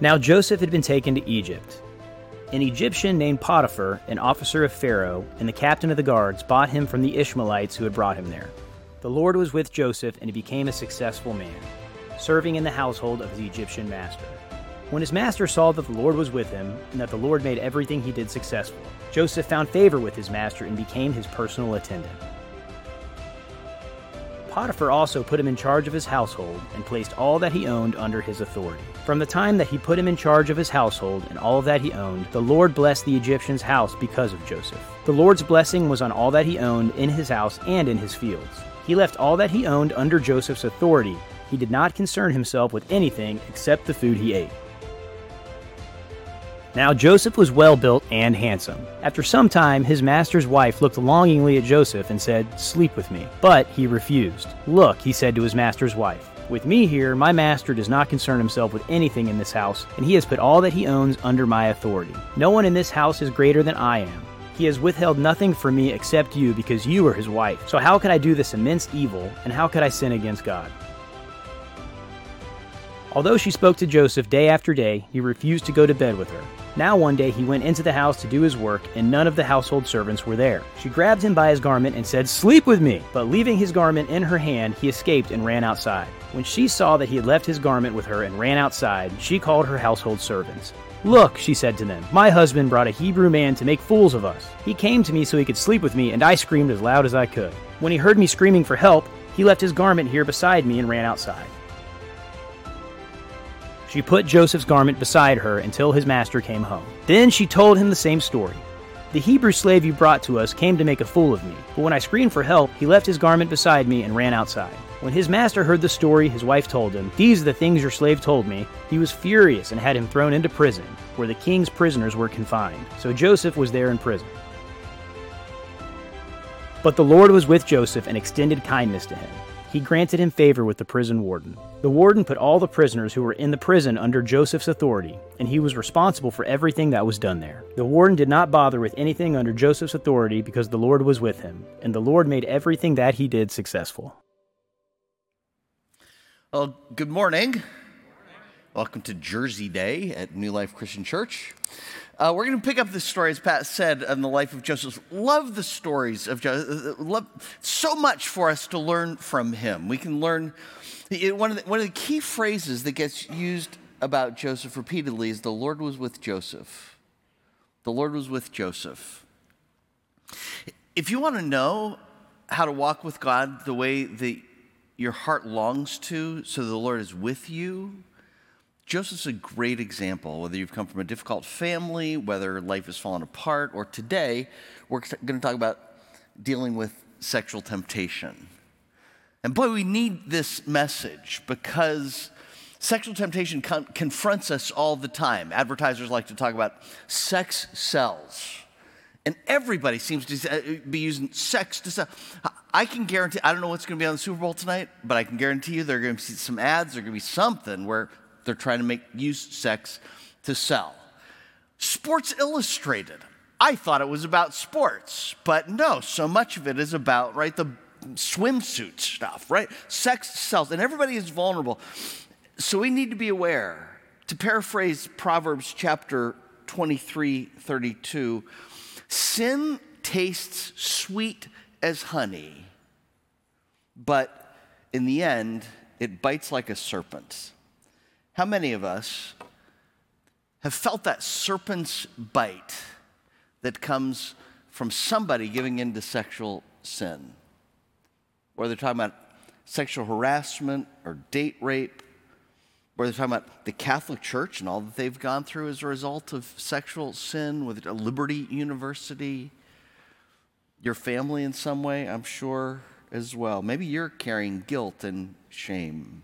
Now Joseph had been taken to Egypt. An Egyptian named Potiphar, an officer of Pharaoh, and the captain of the guards, bought him from the Ishmaelites who had brought him there. The Lord was with Joseph, and he became a successful man, serving in the household of his Egyptian master. When his master saw that the Lord was with him, and that the Lord made everything he did successful, Joseph found favor with his master and became his personal attendant. Potiphar also put him in charge of his household and placed all that he owned under his authority. From the time that he put him in charge of his household and all that he owned, the Lord blessed the Egyptian's house because of Joseph. The Lord's blessing was on all that he owned in his house and in his fields. He left all that he owned under Joseph's authority. He did not concern himself with anything except the food he ate. Now Joseph was well built and handsome. After some time, his master's wife looked longingly at Joseph and said, Sleep with me. But he refused. Look, he said to his master's wife, with me here, my master does not concern himself with anything in this house, and he has put all that he owns under my authority. No one in this house is greater than I am. He has withheld nothing from me except you because you are his wife. So how could I do this immense evil, and how could I sin against God? Although she spoke to Joseph day after day, he refused to go to bed with her. Now one day he went into the house to do his work, and none of the household servants were there. She grabbed him by his garment and said, Sleep with me! But leaving his garment in her hand, he escaped and ran outside. When she saw that he had left his garment with her and ran outside, she called her household servants. Look, she said to them, my husband brought a Hebrew man to make fools of us. He came to me so he could sleep with me, and I screamed as loud as I could. When he heard me screaming for help, he left his garment here beside me and ran outside. She put Joseph's garment beside her until his master came home. Then she told him the same story. The Hebrew slave you brought to us came to make a fool of me, but when I screamed for help, he left his garment beside me and ran outside. When his master heard the story his wife told him, These are the things your slave told me, he was furious and had him thrown into prison, where the king's prisoners were confined. So Joseph was there in prison. But the Lord was with Joseph and extended kindness to him he granted him favor with the prison warden. The warden put all the prisoners who were in the prison under Joseph's authority, and he was responsible for everything that was done there. The warden did not bother with anything under Joseph's authority because the Lord was with him, and the Lord made everything that he did successful. Well, good morning. Welcome to Jersey Day at New Life Christian Church. Uh, we're going to pick up this story, as Pat said, on the life of Joseph. Love the stories of Joseph. Love so much for us to learn from him. We can learn one of the, one of the key phrases that gets used about Joseph repeatedly is the Lord was with Joseph. The Lord was with Joseph. If you want to know how to walk with God the way that your heart longs to, so the Lord is with you, Joseph's a great example, whether you've come from a difficult family, whether life has fallen apart, or today we're going to talk about dealing with sexual temptation. And boy, we need this message because sexual temptation con- confronts us all the time. Advertisers like to talk about sex sells. And everybody seems to uh, be using sex to sell. I can guarantee, I don't know what's going to be on the Super Bowl tonight, but I can guarantee you there are going to be some ads, there are going to be something where they're trying to make use sex to sell. Sports Illustrated. I thought it was about sports, but no, so much of it is about, right, the swimsuit stuff, right? Sex sells, and everybody is vulnerable. So we need to be aware. To paraphrase Proverbs chapter 23 32, sin tastes sweet as honey, but in the end, it bites like a serpent. How many of us have felt that serpent's bite that comes from somebody giving in to sexual sin? Whether they're talking about sexual harassment or date rape, whether they're talking about the Catholic Church and all that they've gone through as a result of sexual sin with Liberty University, your family in some way, I'm sure, as well. Maybe you're carrying guilt and shame.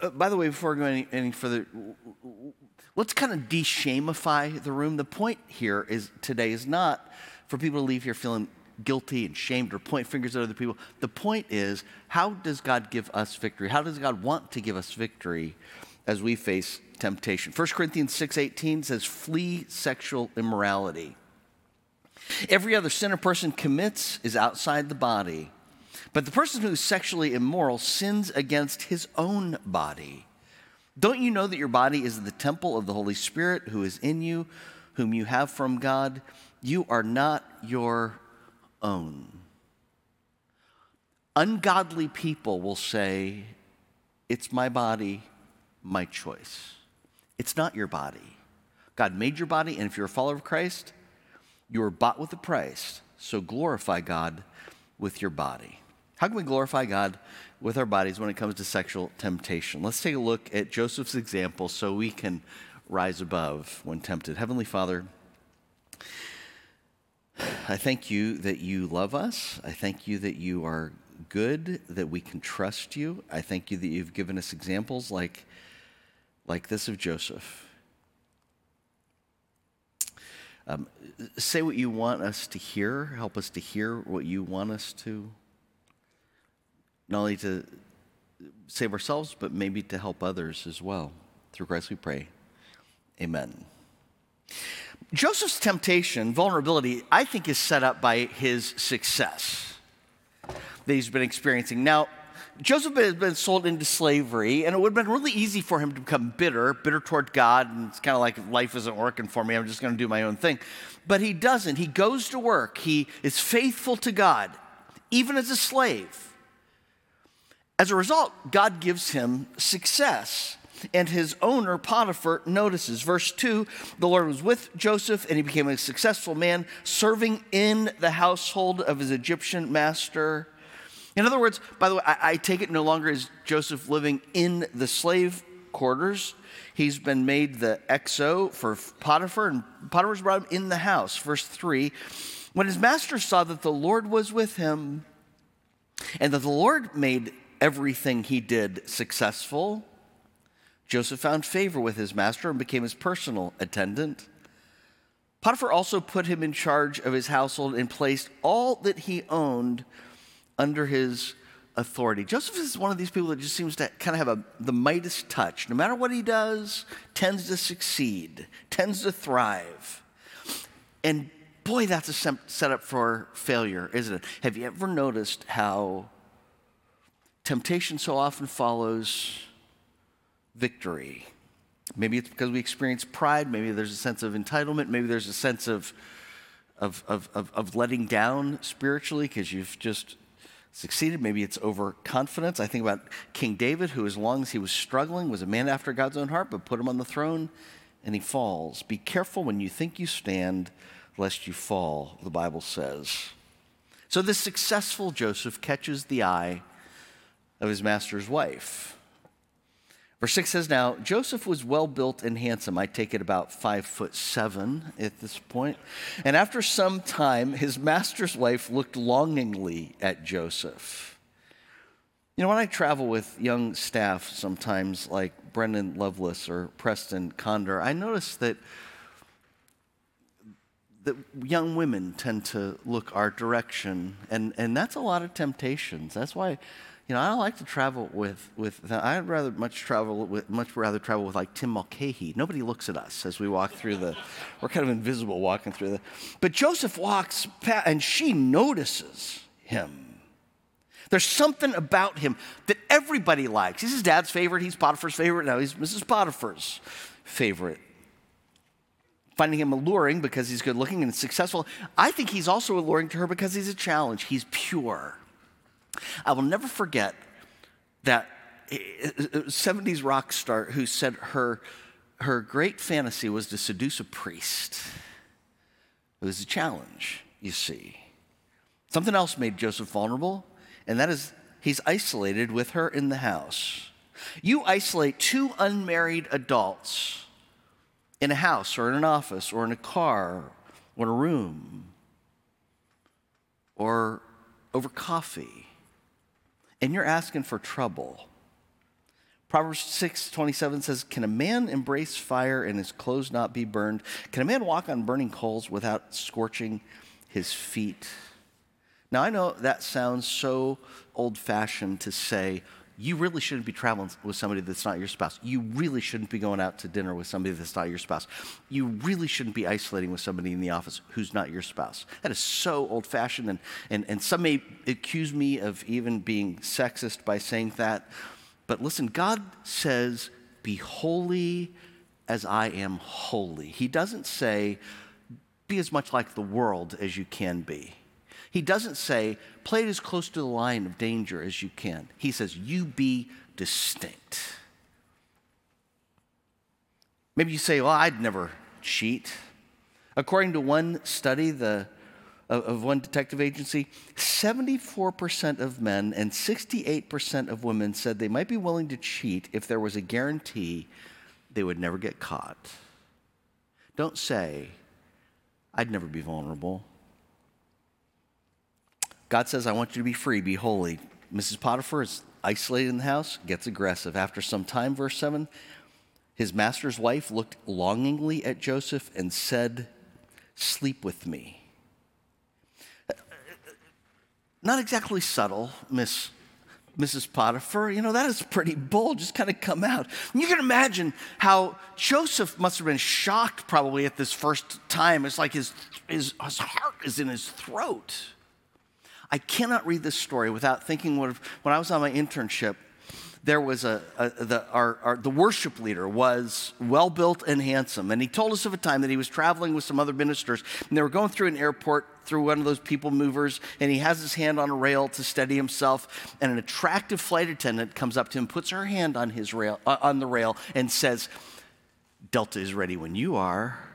Uh, by the way, before I go any, any further, let's kind of de-shamify the room. The point here is today is not for people to leave here feeling guilty and shamed or point fingers at other people. The point is, how does God give us victory? How does God want to give us victory as we face temptation? 1 Corinthians 6:18 says, "Flee sexual immorality." Every other sin a person commits is outside the body but the person who is sexually immoral sins against his own body. Don't you know that your body is the temple of the Holy Spirit who is in you, whom you have from God? You are not your own. Ungodly people will say, It's my body, my choice. It's not your body. God made your body, and if you're a follower of Christ, you were bought with a price. So glorify God with your body. How can we glorify God with our bodies when it comes to sexual temptation? Let's take a look at Joseph's example so we can rise above when tempted. Heavenly Father, I thank you that you love us. I thank you that you are good, that we can trust you. I thank you that you've given us examples like, like this of Joseph. Um, say what you want us to hear. Help us to hear what you want us to not only to save ourselves, but maybe to help others as well. Through Christ we pray. Amen. Joseph's temptation, vulnerability, I think is set up by his success that he's been experiencing. Now, Joseph has been sold into slavery, and it would have been really easy for him to become bitter, bitter toward God, and it's kind of like life isn't working for me, I'm just going to do my own thing. But he doesn't. He goes to work, he is faithful to God, even as a slave. As a result, God gives him success. And his owner, Potiphar, notices. Verse 2 the Lord was with Joseph, and he became a successful man, serving in the household of his Egyptian master. In other words, by the way, I, I take it no longer is Joseph living in the slave quarters. He's been made the XO for Potiphar, and Potiphar's brought him in the house. Verse 3 When his master saw that the Lord was with him, and that the Lord made everything he did successful. Joseph found favor with his master and became his personal attendant. Potiphar also put him in charge of his household and placed all that he owned under his authority. Joseph is one of these people that just seems to kind of have a, the Midas touch. No matter what he does, tends to succeed, tends to thrive. And boy, that's a setup for failure, isn't it? Have you ever noticed how temptation so often follows victory. Maybe it's because we experience pride. Maybe there's a sense of entitlement. Maybe there's a sense of, of, of, of, of letting down spiritually because you've just succeeded. Maybe it's overconfidence. I think about King David, who, as long as he was struggling, was a man after God's own heart, but put him on the throne and he falls. Be careful when you think you stand, lest you fall, the Bible says. So, this successful Joseph catches the eye of his master's wife. Verse 6 says, Now Joseph was well built and handsome. I take it about five foot seven at this point. And after some time, his master's wife looked longingly at Joseph. You know, when I travel with young staff, sometimes like Brendan Lovelace or Preston Condor, I notice that that young women tend to look our direction, and, and that's a lot of temptations. That's why you know, I don't like to travel with, with I'd rather much travel with, much rather travel with like Tim Mulcahy. Nobody looks at us as we walk through the, we're kind of invisible walking through the, but Joseph walks past and she notices him. There's something about him that everybody likes. He's his dad's favorite. He's Potiphar's favorite. Now he's Mrs. Potiphar's favorite. Finding him alluring because he's good looking and successful. I think he's also alluring to her because he's a challenge. He's pure. I will never forget that eh, eh, eh, 70s rock star who said her, her great fantasy was to seduce a priest. It was a challenge, you see. Something else made Joseph vulnerable, and that is he's isolated with her in the house. You isolate two unmarried adults in a house or in an office or in a car or in a room or over coffee and you're asking for trouble. Proverbs 6 27 says, Can a man embrace fire and his clothes not be burned? Can a man walk on burning coals without scorching his feet? Now, I know that sounds so old fashioned to say, you really shouldn't be traveling with somebody that's not your spouse. You really shouldn't be going out to dinner with somebody that's not your spouse. You really shouldn't be isolating with somebody in the office who's not your spouse. That is so old fashioned, and, and, and some may accuse me of even being sexist by saying that. But listen, God says, Be holy as I am holy. He doesn't say, Be as much like the world as you can be. He doesn't say, Play it as close to the line of danger as you can. He says, You be distinct. Maybe you say, Well, I'd never cheat. According to one study, the of, one detective agency, 74% of men and 68% of women said they might be willing to cheat if there was a guarantee they would never get caught. Don't say, I'd never be vulnerable. God says, I want you to be free, be holy. Mrs. Potiphar is isolated in the house, gets aggressive. After some time, verse 7, his master's wife looked longingly at Joseph and said, Sleep with me. Not exactly subtle, Miss Mrs. Potiphar. You know, that is pretty bold, just kind of come out. And you can imagine how Joseph must have been shocked probably at this first time. It's like his, his, his heart is in his throat. I cannot read this story without thinking what when I was on my internship there was a, a the, our, our, the worship leader was well built and handsome. And he told us of a time that he was traveling with some other ministers, and they were going through an airport through one of those people movers, and he has his hand on a rail to steady himself. And an attractive flight attendant comes up to him, puts her hand on his rail, uh, on the rail, and says, "Delta is ready when you are."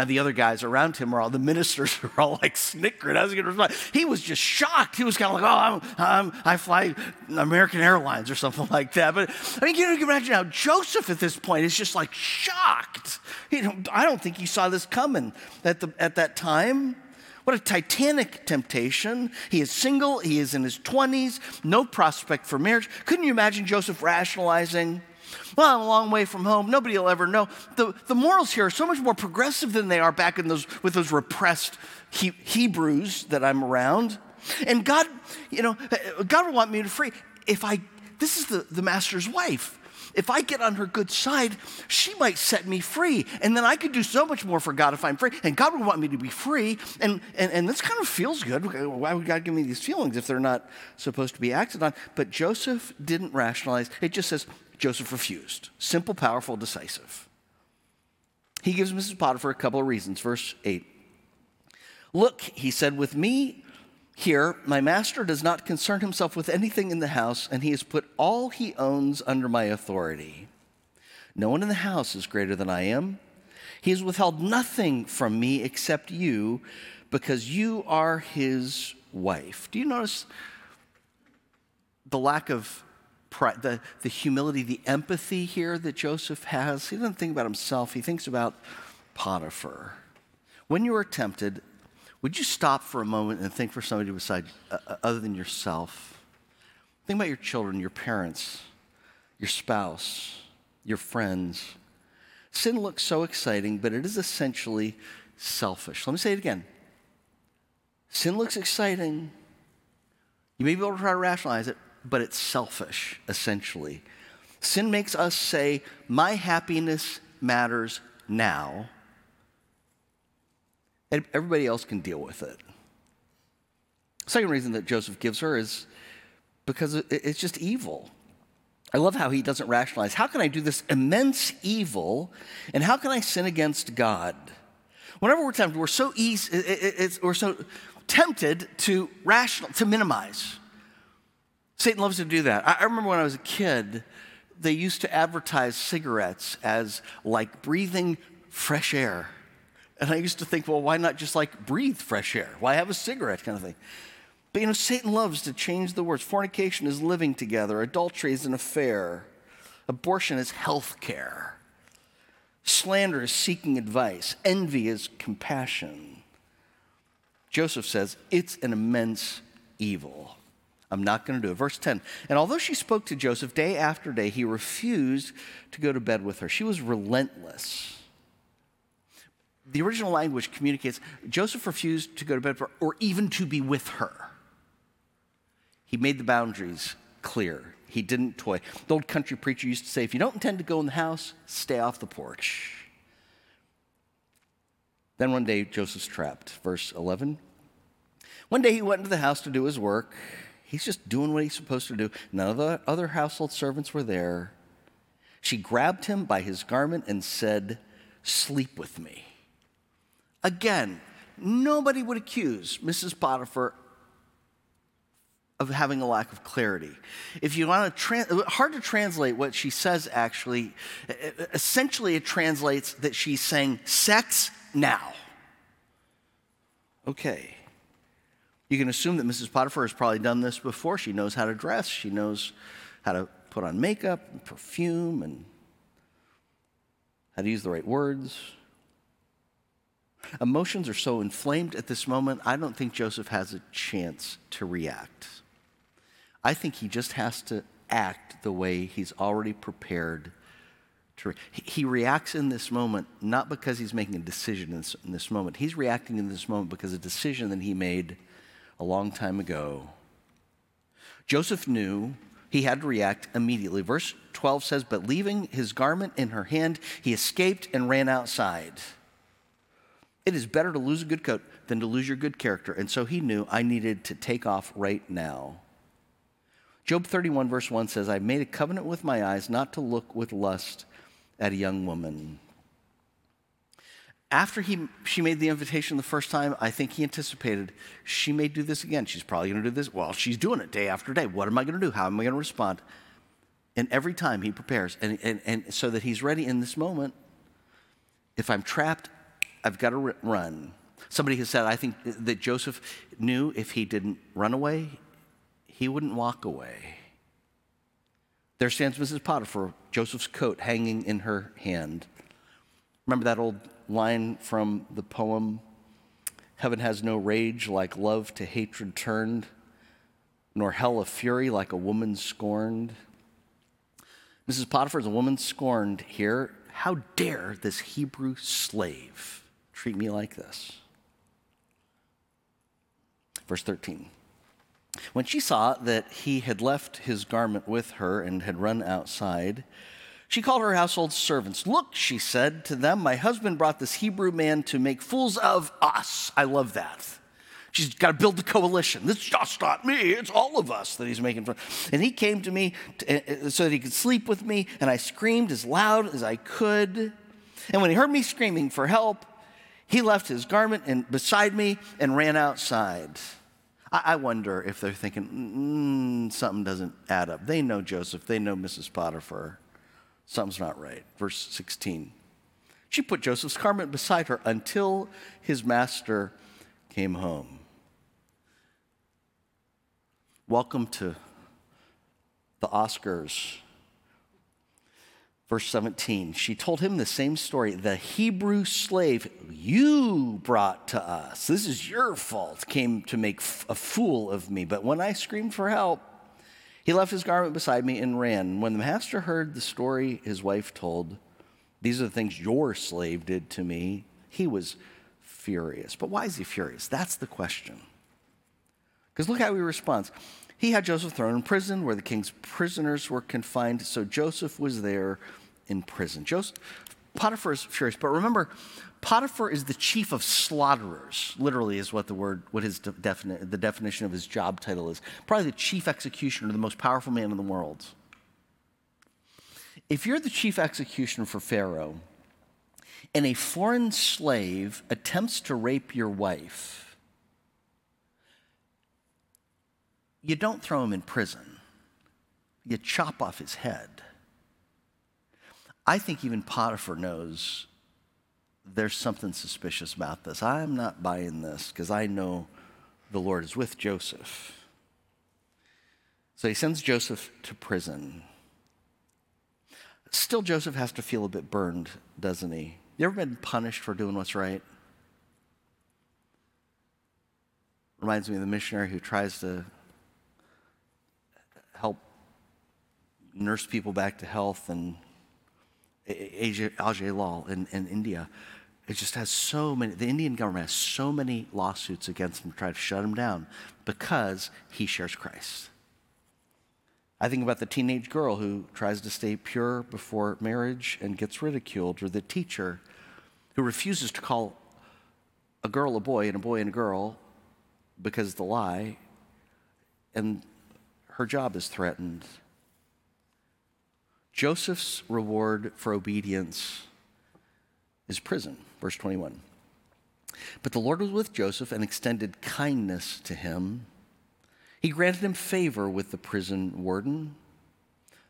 Now, the other guys around him are all the ministers are all like snickering. I was going to respond. He was just shocked. He was kind of like, oh, I'm, I'm, i fly American Airlines or something like that. But I mean, you can imagine how Joseph at this point is just like shocked. You know, I don't think he saw this coming at, the, at that time. What a titanic temptation. He is single, he is in his 20s, no prospect for marriage. Couldn't you imagine Joseph rationalizing? Well, I'm a long way from home. Nobody will ever know. The, the morals here are so much more progressive than they are back in those, with those repressed he, Hebrews that I'm around. And God, you know, God would want me to free. If I, this is the, the master's wife. If I get on her good side, she might set me free. And then I could do so much more for God if I'm free. And God would want me to be free. And, and, and this kind of feels good. Why would God give me these feelings if they're not supposed to be acted on? But Joseph didn't rationalize. It just says, Joseph refused. Simple, powerful, decisive. He gives Mrs. Potiphar a couple of reasons. Verse 8. Look, he said, with me here, my master does not concern himself with anything in the house, and he has put all he owns under my authority. No one in the house is greater than I am. He has withheld nothing from me except you, because you are his wife. Do you notice the lack of the, the humility, the empathy here that Joseph has. He doesn't think about himself, he thinks about Potiphar. When you are tempted, would you stop for a moment and think for somebody beside, uh, uh, other than yourself? Think about your children, your parents, your spouse, your friends. Sin looks so exciting, but it is essentially selfish. Let me say it again. Sin looks exciting. You may be able to try to rationalize it, but it's selfish, essentially. Sin makes us say, My happiness matters now, and everybody else can deal with it. Second reason that Joseph gives her is because it's just evil. I love how he doesn't rationalize. How can I do this immense evil, and how can I sin against God? Whenever we're tempted, we're so easy, we're so tempted to rational, to minimize. Satan loves to do that. I, remember when I was a kid, they used to advertise cigarettes as like breathing fresh air. And I used to think, well, why not just like breathe fresh air? Why have a cigarette kind of thing? But you know, Satan loves to change the words. Fornication is living together, adultery is an affair, abortion is health care, slander is seeking advice, envy is compassion. Joseph says it's an immense evil. I'm not going to do it. Verse 10. And although she spoke to Joseph day after day, he refused to go to bed with her. She was relentless. The original language communicates Joseph refused to go to bed her or even to be with her. He made the boundaries clear. He didn't toy. The old country preacher used to say, if you don't intend to go in the house, stay off the porch. Then one day, Joseph's trapped. Verse 11. One day he went into the house to do his work. He's just doing what he's supposed to do. None of the other household servants were there. She grabbed him by his garment and said, Sleep with me. Again, nobody would accuse Mrs. Potiphar of having a lack of clarity. If you want to, tra- hard to translate what she says actually. Essentially, it translates that she's saying, sex now. Okay. You can assume that Mrs. Potiphar has probably done this before. She knows how to dress, she knows how to put on makeup and perfume and how to use the right words. Emotions are so inflamed at this moment, I don't think Joseph has a chance to react. I think he just has to act the way he's already prepared to. Re- he reacts in this moment not because he's making a decision in this, in this moment. He's reacting in this moment because a decision that he made a long time ago. Joseph knew he had to react immediately. Verse 12 says, But leaving his garment in her hand, he escaped and ran outside. It is better to lose a good coat than to lose your good character. And so he knew I needed to take off right now. Job 31, verse 1 says, I made a covenant with my eyes not to look with lust at a young woman. After he, she made the invitation the first time, I think he anticipated she may do this again. She's probably going to do this. Well, she's doing it day after day. What am I going to do? How am I going to respond? And every time he prepares, and, and, and so that he's ready in this moment. If I'm trapped, I've got to run. Somebody has said, I think that Joseph knew if he didn't run away, he wouldn't walk away. There stands Mrs. Potiphar, Joseph's coat hanging in her hand. Remember that old line from the poem Heaven has no rage like love to hatred turned, nor hell a fury like a woman scorned. Mrs. Potiphar is a woman scorned here. How dare this Hebrew slave treat me like this? Verse 13. When she saw that he had left his garment with her and had run outside, she called her household servants. Look, she said to them, my husband brought this Hebrew man to make fools of us. I love that. She's got to build the coalition. This is just not me, it's all of us that he's making fun. And he came to me to, uh, so that he could sleep with me, and I screamed as loud as I could. And when he heard me screaming for help, he left his garment and beside me and ran outside. I wonder if they're thinking, mm, something doesn't add up. They know Joseph, they know Mrs. Potiphar. Something's not right. Verse 16. She put Joseph's garment beside her until his master came home. Welcome to the Oscars Verse 17, she told him the same story. The Hebrew slave you brought to us, this is your fault, came to make a fool of me. But when I screamed for help, he left his garment beside me and ran. When the master heard the story his wife told, these are the things your slave did to me, he was furious. But why is he furious? That's the question. Because look how he responds. He had Joseph thrown in prison where the king's prisoners were confined, so Joseph was there in prison. Joseph, Potiphar is furious, but remember, Potiphar is the chief of slaughterers. Literally, is what the word, what his defini- the definition of his job title is. Probably the chief executioner, the most powerful man in the world. If you're the chief executioner for Pharaoh, and a foreign slave attempts to rape your wife, you don't throw him in prison. You chop off his head. I think even Potiphar knows there's something suspicious about this. I'm not buying this because I know the Lord is with Joseph. So he sends Joseph to prison. Still, Joseph has to feel a bit burned, doesn't he? You ever been punished for doing what's right? Reminds me of the missionary who tries to help nurse people back to health and Ajai Lall in, in India. It just has so many, the Indian government has so many lawsuits against him to try to shut him down because he shares Christ. I think about the teenage girl who tries to stay pure before marriage and gets ridiculed, or the teacher who refuses to call a girl a boy and a boy and a girl because of the lie, and her job is threatened. Joseph's reward for obedience is prison. Verse 21. But the Lord was with Joseph and extended kindness to him. He granted him favor with the prison warden.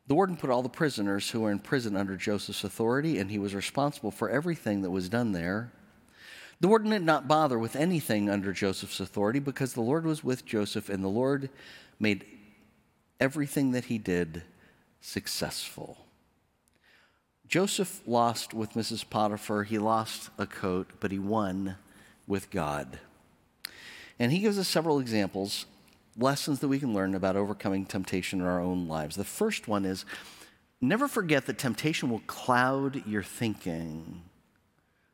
The warden put all the prisoners who were in prison under Joseph's authority, and he was responsible for everything that was done there. The warden did not bother with anything under Joseph's authority because the Lord was with Joseph, and the Lord made everything that he did successful. Joseph lost with Mrs. Potiphar. He lost a coat, but he won with God. And he gives us several examples, lessons that we can learn about overcoming temptation in our own lives. The first one is never forget that temptation will cloud your thinking.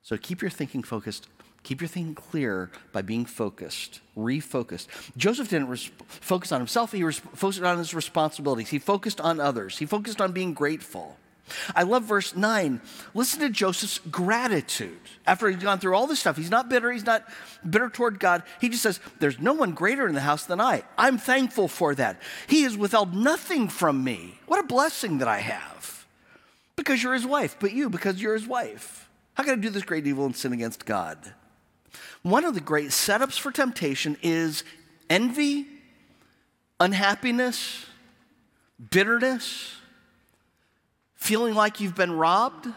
So keep your thinking focused. Keep your thinking clear by being focused, refocused. Joseph didn't res- focus on himself, he was focused on his responsibilities. He focused on others, he focused on being grateful. I love verse 9. Listen to Joseph's gratitude. After he's gone through all this stuff, he's not bitter, he's not bitter toward God. He just says, There's no one greater in the house than I. I'm thankful for that. He has withheld nothing from me. What a blessing that I have. Because you're his wife, but you, because you're his wife. How can I do this great evil and sin against God? One of the great setups for temptation is envy, unhappiness, bitterness feeling like you've been robbed,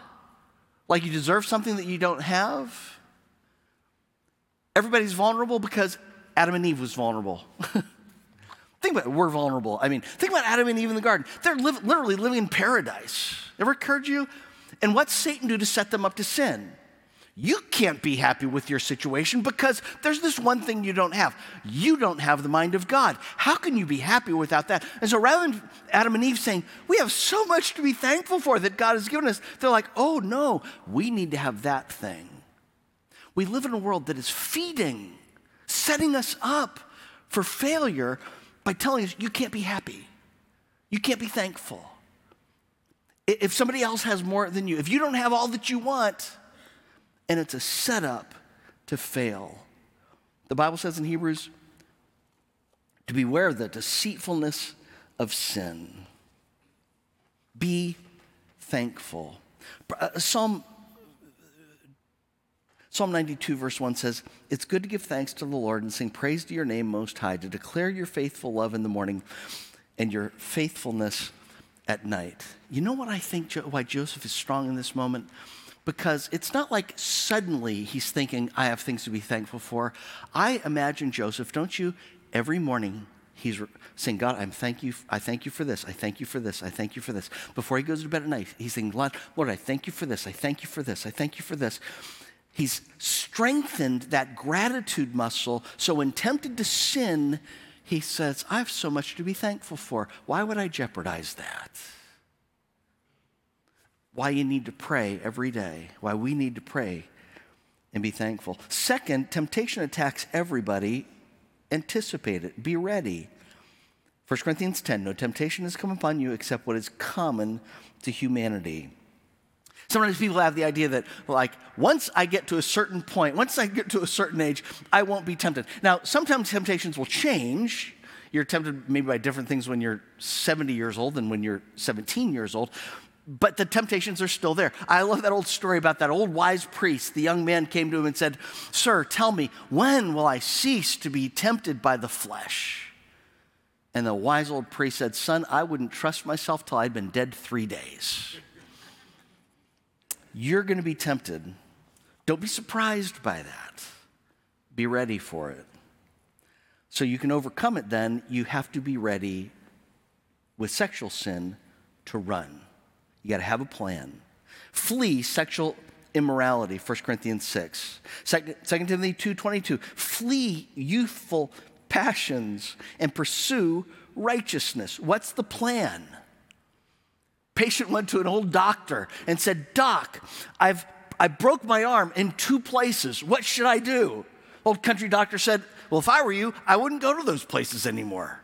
like you deserve something that you don't have. Everybody's vulnerable because Adam and Eve was vulnerable. think about it, we're vulnerable. I mean, think about Adam and Eve in the garden. They're literally living in paradise. Ever occurred to you? And what's Satan do to set them up to sin? You can't be happy with your situation because there's this one thing you don't have. You don't have the mind of God. How can you be happy without that? And so rather than Adam and Eve saying, We have so much to be thankful for that God has given us, they're like, Oh no, we need to have that thing. We live in a world that is feeding, setting us up for failure by telling us you can't be happy, you can't be thankful. If somebody else has more than you, if you don't have all that you want, and it's a setup to fail. The Bible says in Hebrews to beware of the deceitfulness of sin. Be thankful. Uh, Psalm Psalm 92, verse 1 says, It's good to give thanks to the Lord and sing praise to your name most high, to declare your faithful love in the morning and your faithfulness at night. You know what I think why Joseph is strong in this moment? Because it's not like suddenly he's thinking, I have things to be thankful for. I imagine Joseph, don't you? Every morning he's saying, God, I'm thank you, I thank you for this, I thank you for this, I thank you for this. Before he goes to bed at night, he's saying, Lord, Lord, I thank you for this, I thank you for this, I thank you for this. He's strengthened that gratitude muscle, so when tempted to sin, he says, I have so much to be thankful for. Why would I jeopardize that? Why you need to pray every day, why we need to pray and be thankful. Second, temptation attacks everybody. Anticipate it, be ready. 1 Corinthians 10 No temptation has come upon you except what is common to humanity. Sometimes people have the idea that, like, once I get to a certain point, once I get to a certain age, I won't be tempted. Now, sometimes temptations will change. You're tempted maybe by different things when you're 70 years old than when you're 17 years old but the temptations are still there. I love that old story about that old wise priest. The young man came to him and said, Sir, tell me, when will I cease to be tempted by the flesh? And the wise old priest said, Son, I wouldn't trust myself till I'd been dead three days. You're going to be tempted. Don't be surprised by that. Be ready for it. So you can overcome it, then, you have to be ready with sexual sin to run. You got to have a plan. Flee sexual immorality 1 corinthians 6 2, timothy 2.22 flee youthful passions and pursue righteousness. What's the plan? Patient went to an old doctor and said doc i've i broke my arm in two places. What should i do? Old country doctor said well if i were you i wouldn't go to those places anymore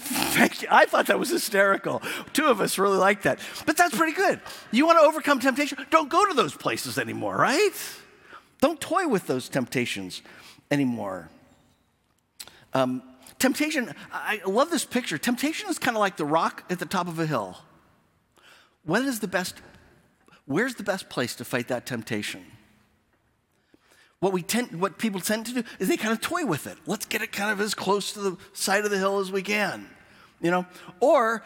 Thank you. I thought that was hysterical. Two of us really like that. But that's pretty good. You want to overcome temptation? Don't go to those places anymore, right? Don't toy with those temptations anymore. Um, temptation, I love this picture. Temptation is kind of like the rock at the top of a hill. When is the best, where's the best place to fight that temptation? What, we tend, what people tend to do is they kind of toy with it. Let's get it kind of as close to the side of the hill as we can, you know? Or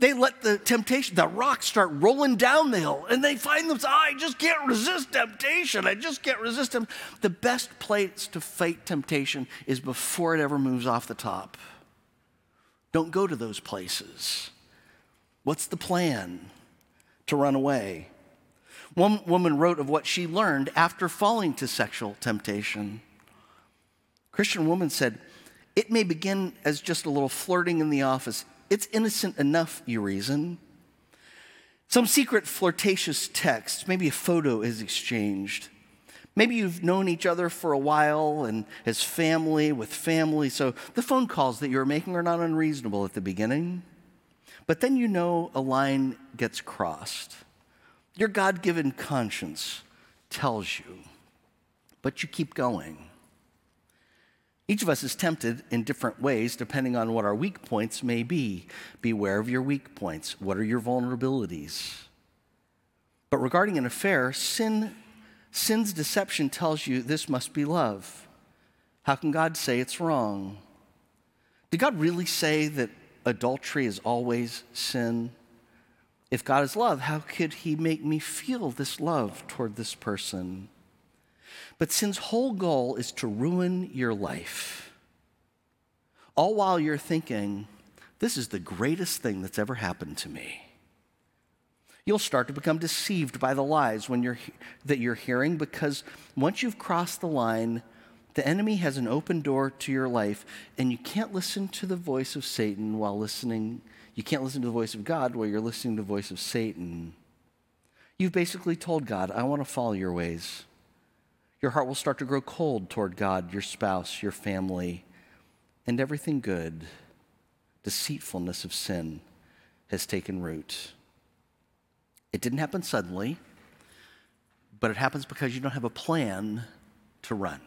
they let the temptation, the rocks start rolling down the hill and they find themselves, oh, ah, I just can't resist temptation. I just can't resist them. The best place to fight temptation is before it ever moves off the top. Don't go to those places. What's the plan to run away? One woman wrote of what she learned after falling to sexual temptation. Christian woman said, It may begin as just a little flirting in the office. It's innocent enough, you reason. Some secret flirtatious text, maybe a photo is exchanged. Maybe you've known each other for a while and as family with family, so the phone calls that you're making are not unreasonable at the beginning. But then you know a line gets crossed. Your God given conscience tells you, but you keep going. Each of us is tempted in different ways depending on what our weak points may be. Beware of your weak points. What are your vulnerabilities? But regarding an affair, sin, sin's deception tells you this must be love. How can God say it's wrong? Did God really say that adultery is always sin? If God is love, how could He make me feel this love toward this person? But sin's whole goal is to ruin your life, all while you're thinking, this is the greatest thing that's ever happened to me. You'll start to become deceived by the lies when you're, that you're hearing because once you've crossed the line, the enemy has an open door to your life, and you can't listen to the voice of Satan while listening you can't listen to the voice of God while you're listening to the voice of Satan. You've basically told God, I want to follow your ways. Your heart will start to grow cold toward God, your spouse, your family, and everything good. Deceitfulness of sin has taken root. It didn't happen suddenly, but it happens because you don't have a plan to run.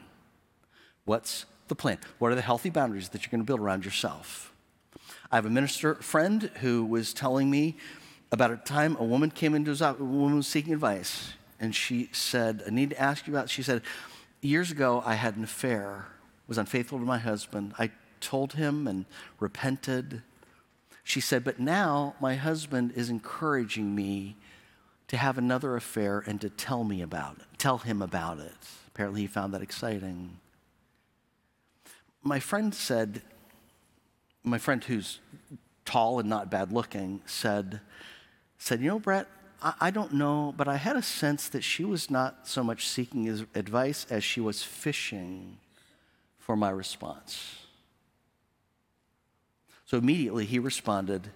What's the plan? What are the healthy boundaries that you're going to build around yourself? I have a minister friend who was telling me about a time a woman came into his office, a woman was seeking advice, and she said, I need to ask you about, she said, years ago I had an affair, was unfaithful to my husband. I told him and repented. She said, but now my husband is encouraging me to have another affair and to tell me about it, tell him about it. Apparently he found that exciting. My friend said, my friend who's tall and not bad looking said, said, You know, Brett, I, I don't know, but I had a sense that she was not so much seeking his advice as she was fishing for my response. So immediately he responded,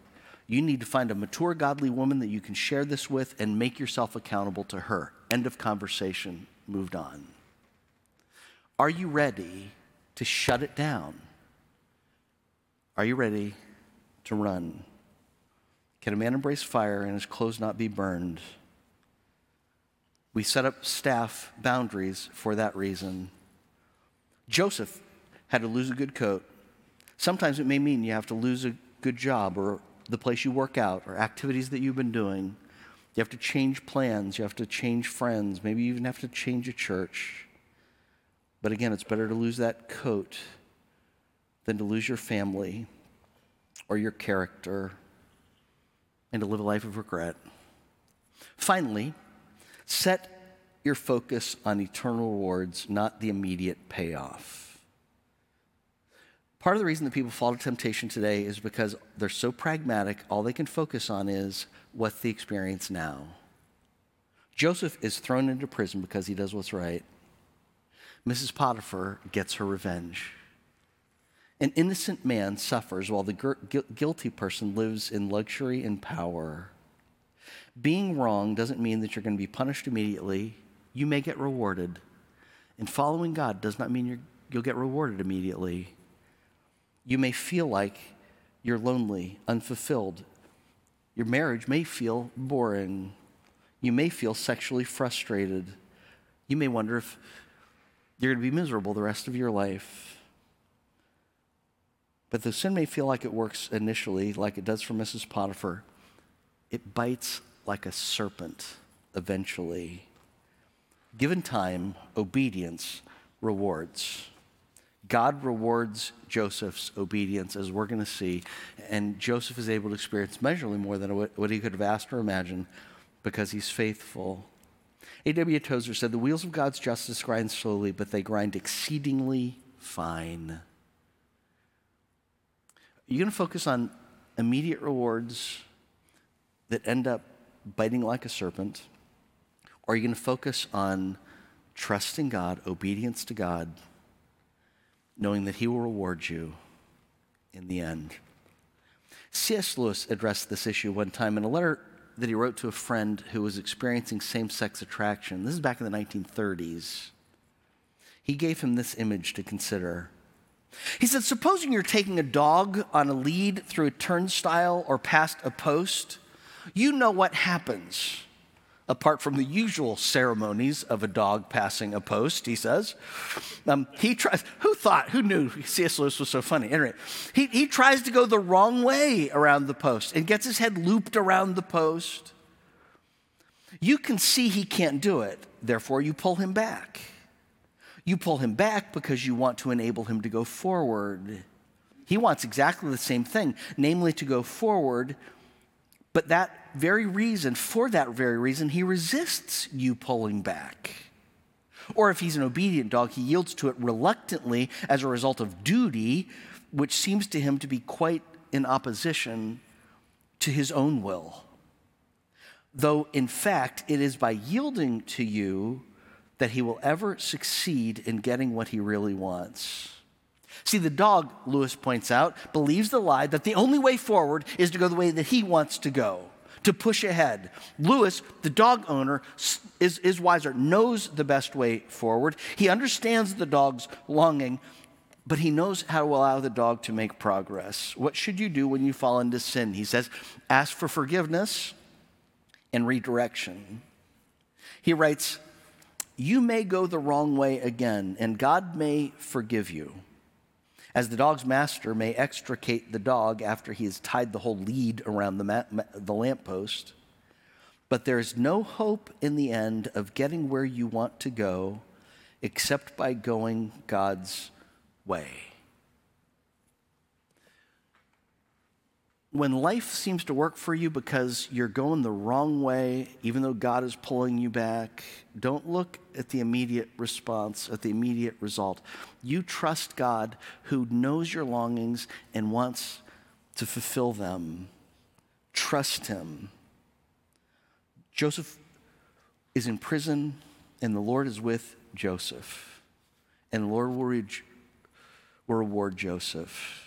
You need to find a mature, godly woman that you can share this with and make yourself accountable to her. End of conversation, moved on. Are you ready to shut it down? Are you ready to run? Can a man embrace fire and his clothes not be burned? We set up staff boundaries for that reason. Joseph had to lose a good coat. Sometimes it may mean you have to lose a good job or the place you work out or activities that you've been doing. You have to change plans. You have to change friends. Maybe you even have to change a church. But again, it's better to lose that coat than to lose your family or your character and to live a life of regret. Finally, set your focus on eternal rewards, not the immediate payoff. Part of the reason that people fall to temptation today is because they're so pragmatic, all they can focus on is what's the experience now. Joseph is thrown into prison because he does what's right. Mrs. Potiphar gets her revenge. An innocent man suffers while the guilty person lives in luxury and power. Being wrong doesn't mean that you're going to be punished immediately. You may get rewarded. And following God does not mean you will get rewarded immediately. You may feel like you're lonely, unfulfilled. Your marriage may feel boring. You may feel sexually frustrated. You may wonder if you're going to be miserable the rest of your life. But the sin may feel like it works initially, like it does for Mrs. Potiphar. It bites like a serpent eventually. Given time, obedience rewards. God rewards Joseph's obedience, as we're going to see, and Joseph is able to experience measurably more than what he could have asked or imagined because he's faithful. A.W. Tozer said, The wheels of God's justice grind slowly, but they grind exceedingly fine. You're going to focus on immediate rewards that end up biting like a serpent, or are you going to focus on trusting God, obedience to God, knowing that He will reward you in the end? C.S. Lewis addressed this issue one time in a letter that he wrote to a friend who was experiencing same sex attraction. This is back in the 1930s. He gave him this image to consider. He said, Supposing you're taking a dog on a lead through a turnstile or past a post, you know what happens apart from the usual ceremonies of a dog passing a post, he says. Um, he tries, who thought, who knew C.S. Lewis was so funny? Anyway, he, he tries to go the wrong way around the post and gets his head looped around the post. You can see he can't do it, therefore, you pull him back. You pull him back because you want to enable him to go forward. He wants exactly the same thing, namely to go forward but that very reason, for that very reason, he resists you pulling back. Or if he's an obedient dog, he yields to it reluctantly as a result of duty, which seems to him to be quite in opposition to his own will. Though, in fact, it is by yielding to you that he will ever succeed in getting what he really wants. See, the dog, Lewis points out, believes the lie that the only way forward is to go the way that he wants to go, to push ahead. Lewis, the dog owner, is, is wiser, knows the best way forward. He understands the dog's longing, but he knows how to allow the dog to make progress. What should you do when you fall into sin? He says, ask for forgiveness and redirection. He writes, You may go the wrong way again, and God may forgive you as the dog's master may extricate the dog after he has tied the whole lead around the, ma- the lamppost. But there's no hope in the end of getting where you want to go except by going God's way. When life seems to work for you because you're going the wrong way, even though God is pulling you back, don't look at the immediate response, at the immediate result. You trust God who knows your longings and wants to fulfill them. Trust Him. Joseph is in prison, and the Lord is with Joseph. And the Lord will, re- will reward Joseph.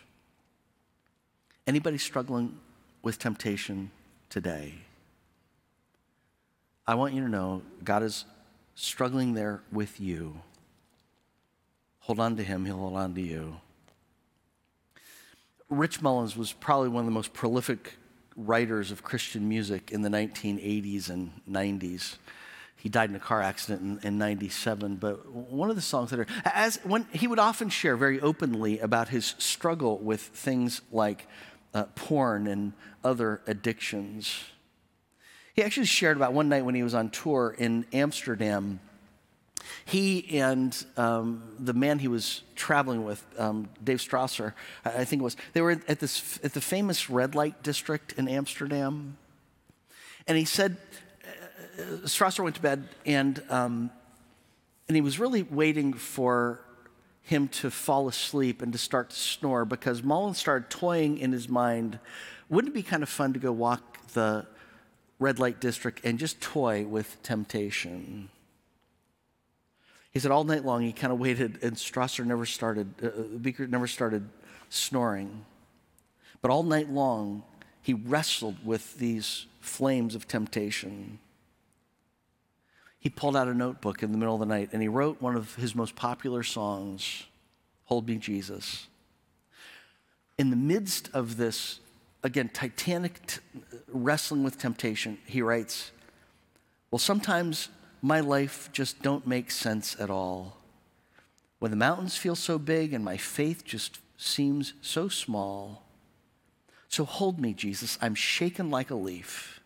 Anybody struggling with temptation today? I want you to know God is struggling there with you. Hold on to Him, He'll hold on to you. Rich Mullins was probably one of the most prolific writers of Christian music in the 1980s and 90s. He died in a car accident in, in 97, but one of the songs that are, as when he would often share very openly about his struggle with things like uh, porn and other addictions. He actually shared about one night when he was on tour in Amsterdam. He and um, the man he was traveling with, um, Dave Strasser, I think it was, they were at, this, at the famous red light district in Amsterdam. And he said, uh, Strasser went to bed and, um, and he was really waiting for him to fall asleep and to start to snore because Mullins started toying in his mind. Wouldn't it be kind of fun to go walk the red light district and just toy with temptation? He said all night long he kind of waited, and Strasser never started. Uh, uh, Beaker never started snoring, but all night long he wrestled with these flames of temptation he pulled out a notebook in the middle of the night and he wrote one of his most popular songs, Hold Me Jesus. In the midst of this, again, titanic t- wrestling with temptation, he writes, Well, sometimes my life just don't make sense at all. When the mountains feel so big and my faith just seems so small. So hold me, Jesus. I'm shaken like a leaf.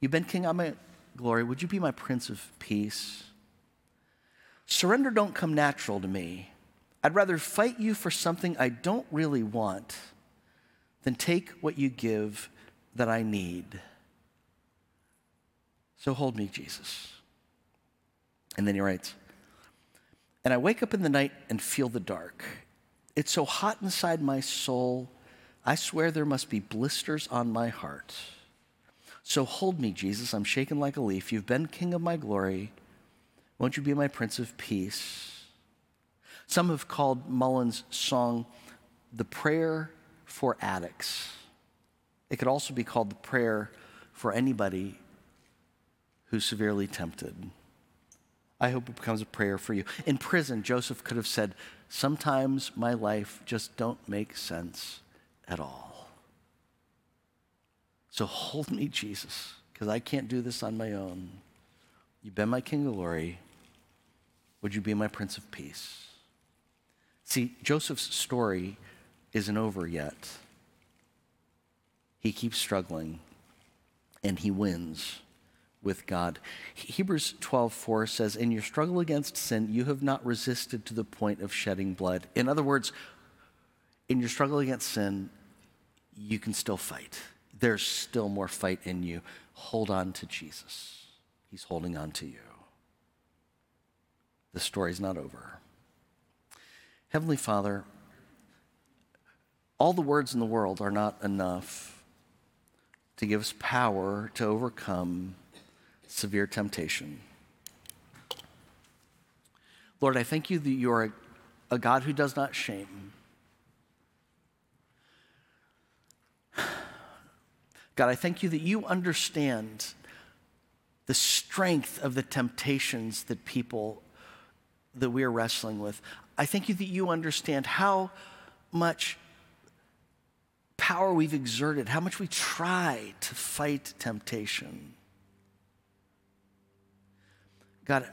You've been king of my glory. Would you be my prince of peace? Surrender don't come natural to me. I'd rather fight you for something I don't really want than take what you give that I need. So hold me, Jesus. And then he writes, And I wake up in the night and feel the dark. It's so hot inside my soul, I swear there must be blisters on my heart. So hold me, Jesus. I'm shaken like a leaf. You've been king of my glory. Won't you be my prince of peace? Some have called Mullins' song the prayer for addicts. It could also be called the prayer for anybody who's severely tempted. I hope it becomes a prayer for you. In prison, Joseph could have said, Sometimes my life just don't make sense at all. So hold me, Jesus, because I can't do this on my own. You've been my King of glory. Would you be my Prince of Peace? See, Joseph's story isn't over yet. He keeps struggling and he wins with God. Hebrews 12:4 says, "In your struggle against sin, you have not resisted to the point of shedding blood." In other words, in your struggle against sin, you can still fight. There's still more fight in you. Hold on to Jesus. He's holding on to you. The story's not over. Heavenly Father, all the words in the world are not enough to give us power to overcome severe temptation. Lord, I thank you that you are a, a God who does not shame. God, I thank you that you understand the strength of the temptations that people that we are wrestling with. I thank you that you understand how much power we've exerted, how much we try to fight temptation. God,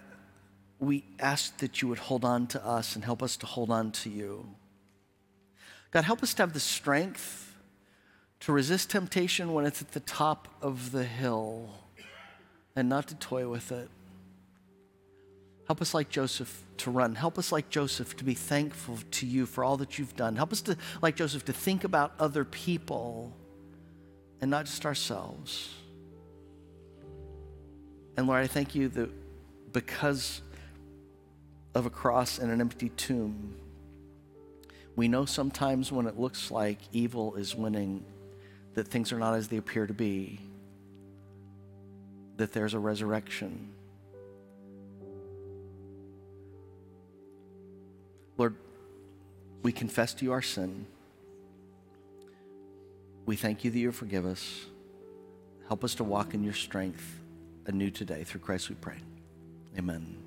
we ask that you would hold on to us and help us to hold on to you. God, help us to have the strength to resist temptation when it's at the top of the hill and not to toy with it. Help us, like Joseph, to run. Help us, like Joseph, to be thankful to you for all that you've done. Help us, to, like Joseph, to think about other people and not just ourselves. And Lord, I thank you that because of a cross and an empty tomb, we know sometimes when it looks like evil is winning, that things are not as they appear to be, that there's a resurrection. Lord, we confess to you our sin. We thank you that you forgive us. Help us to walk in your strength anew today. Through Christ we pray. Amen.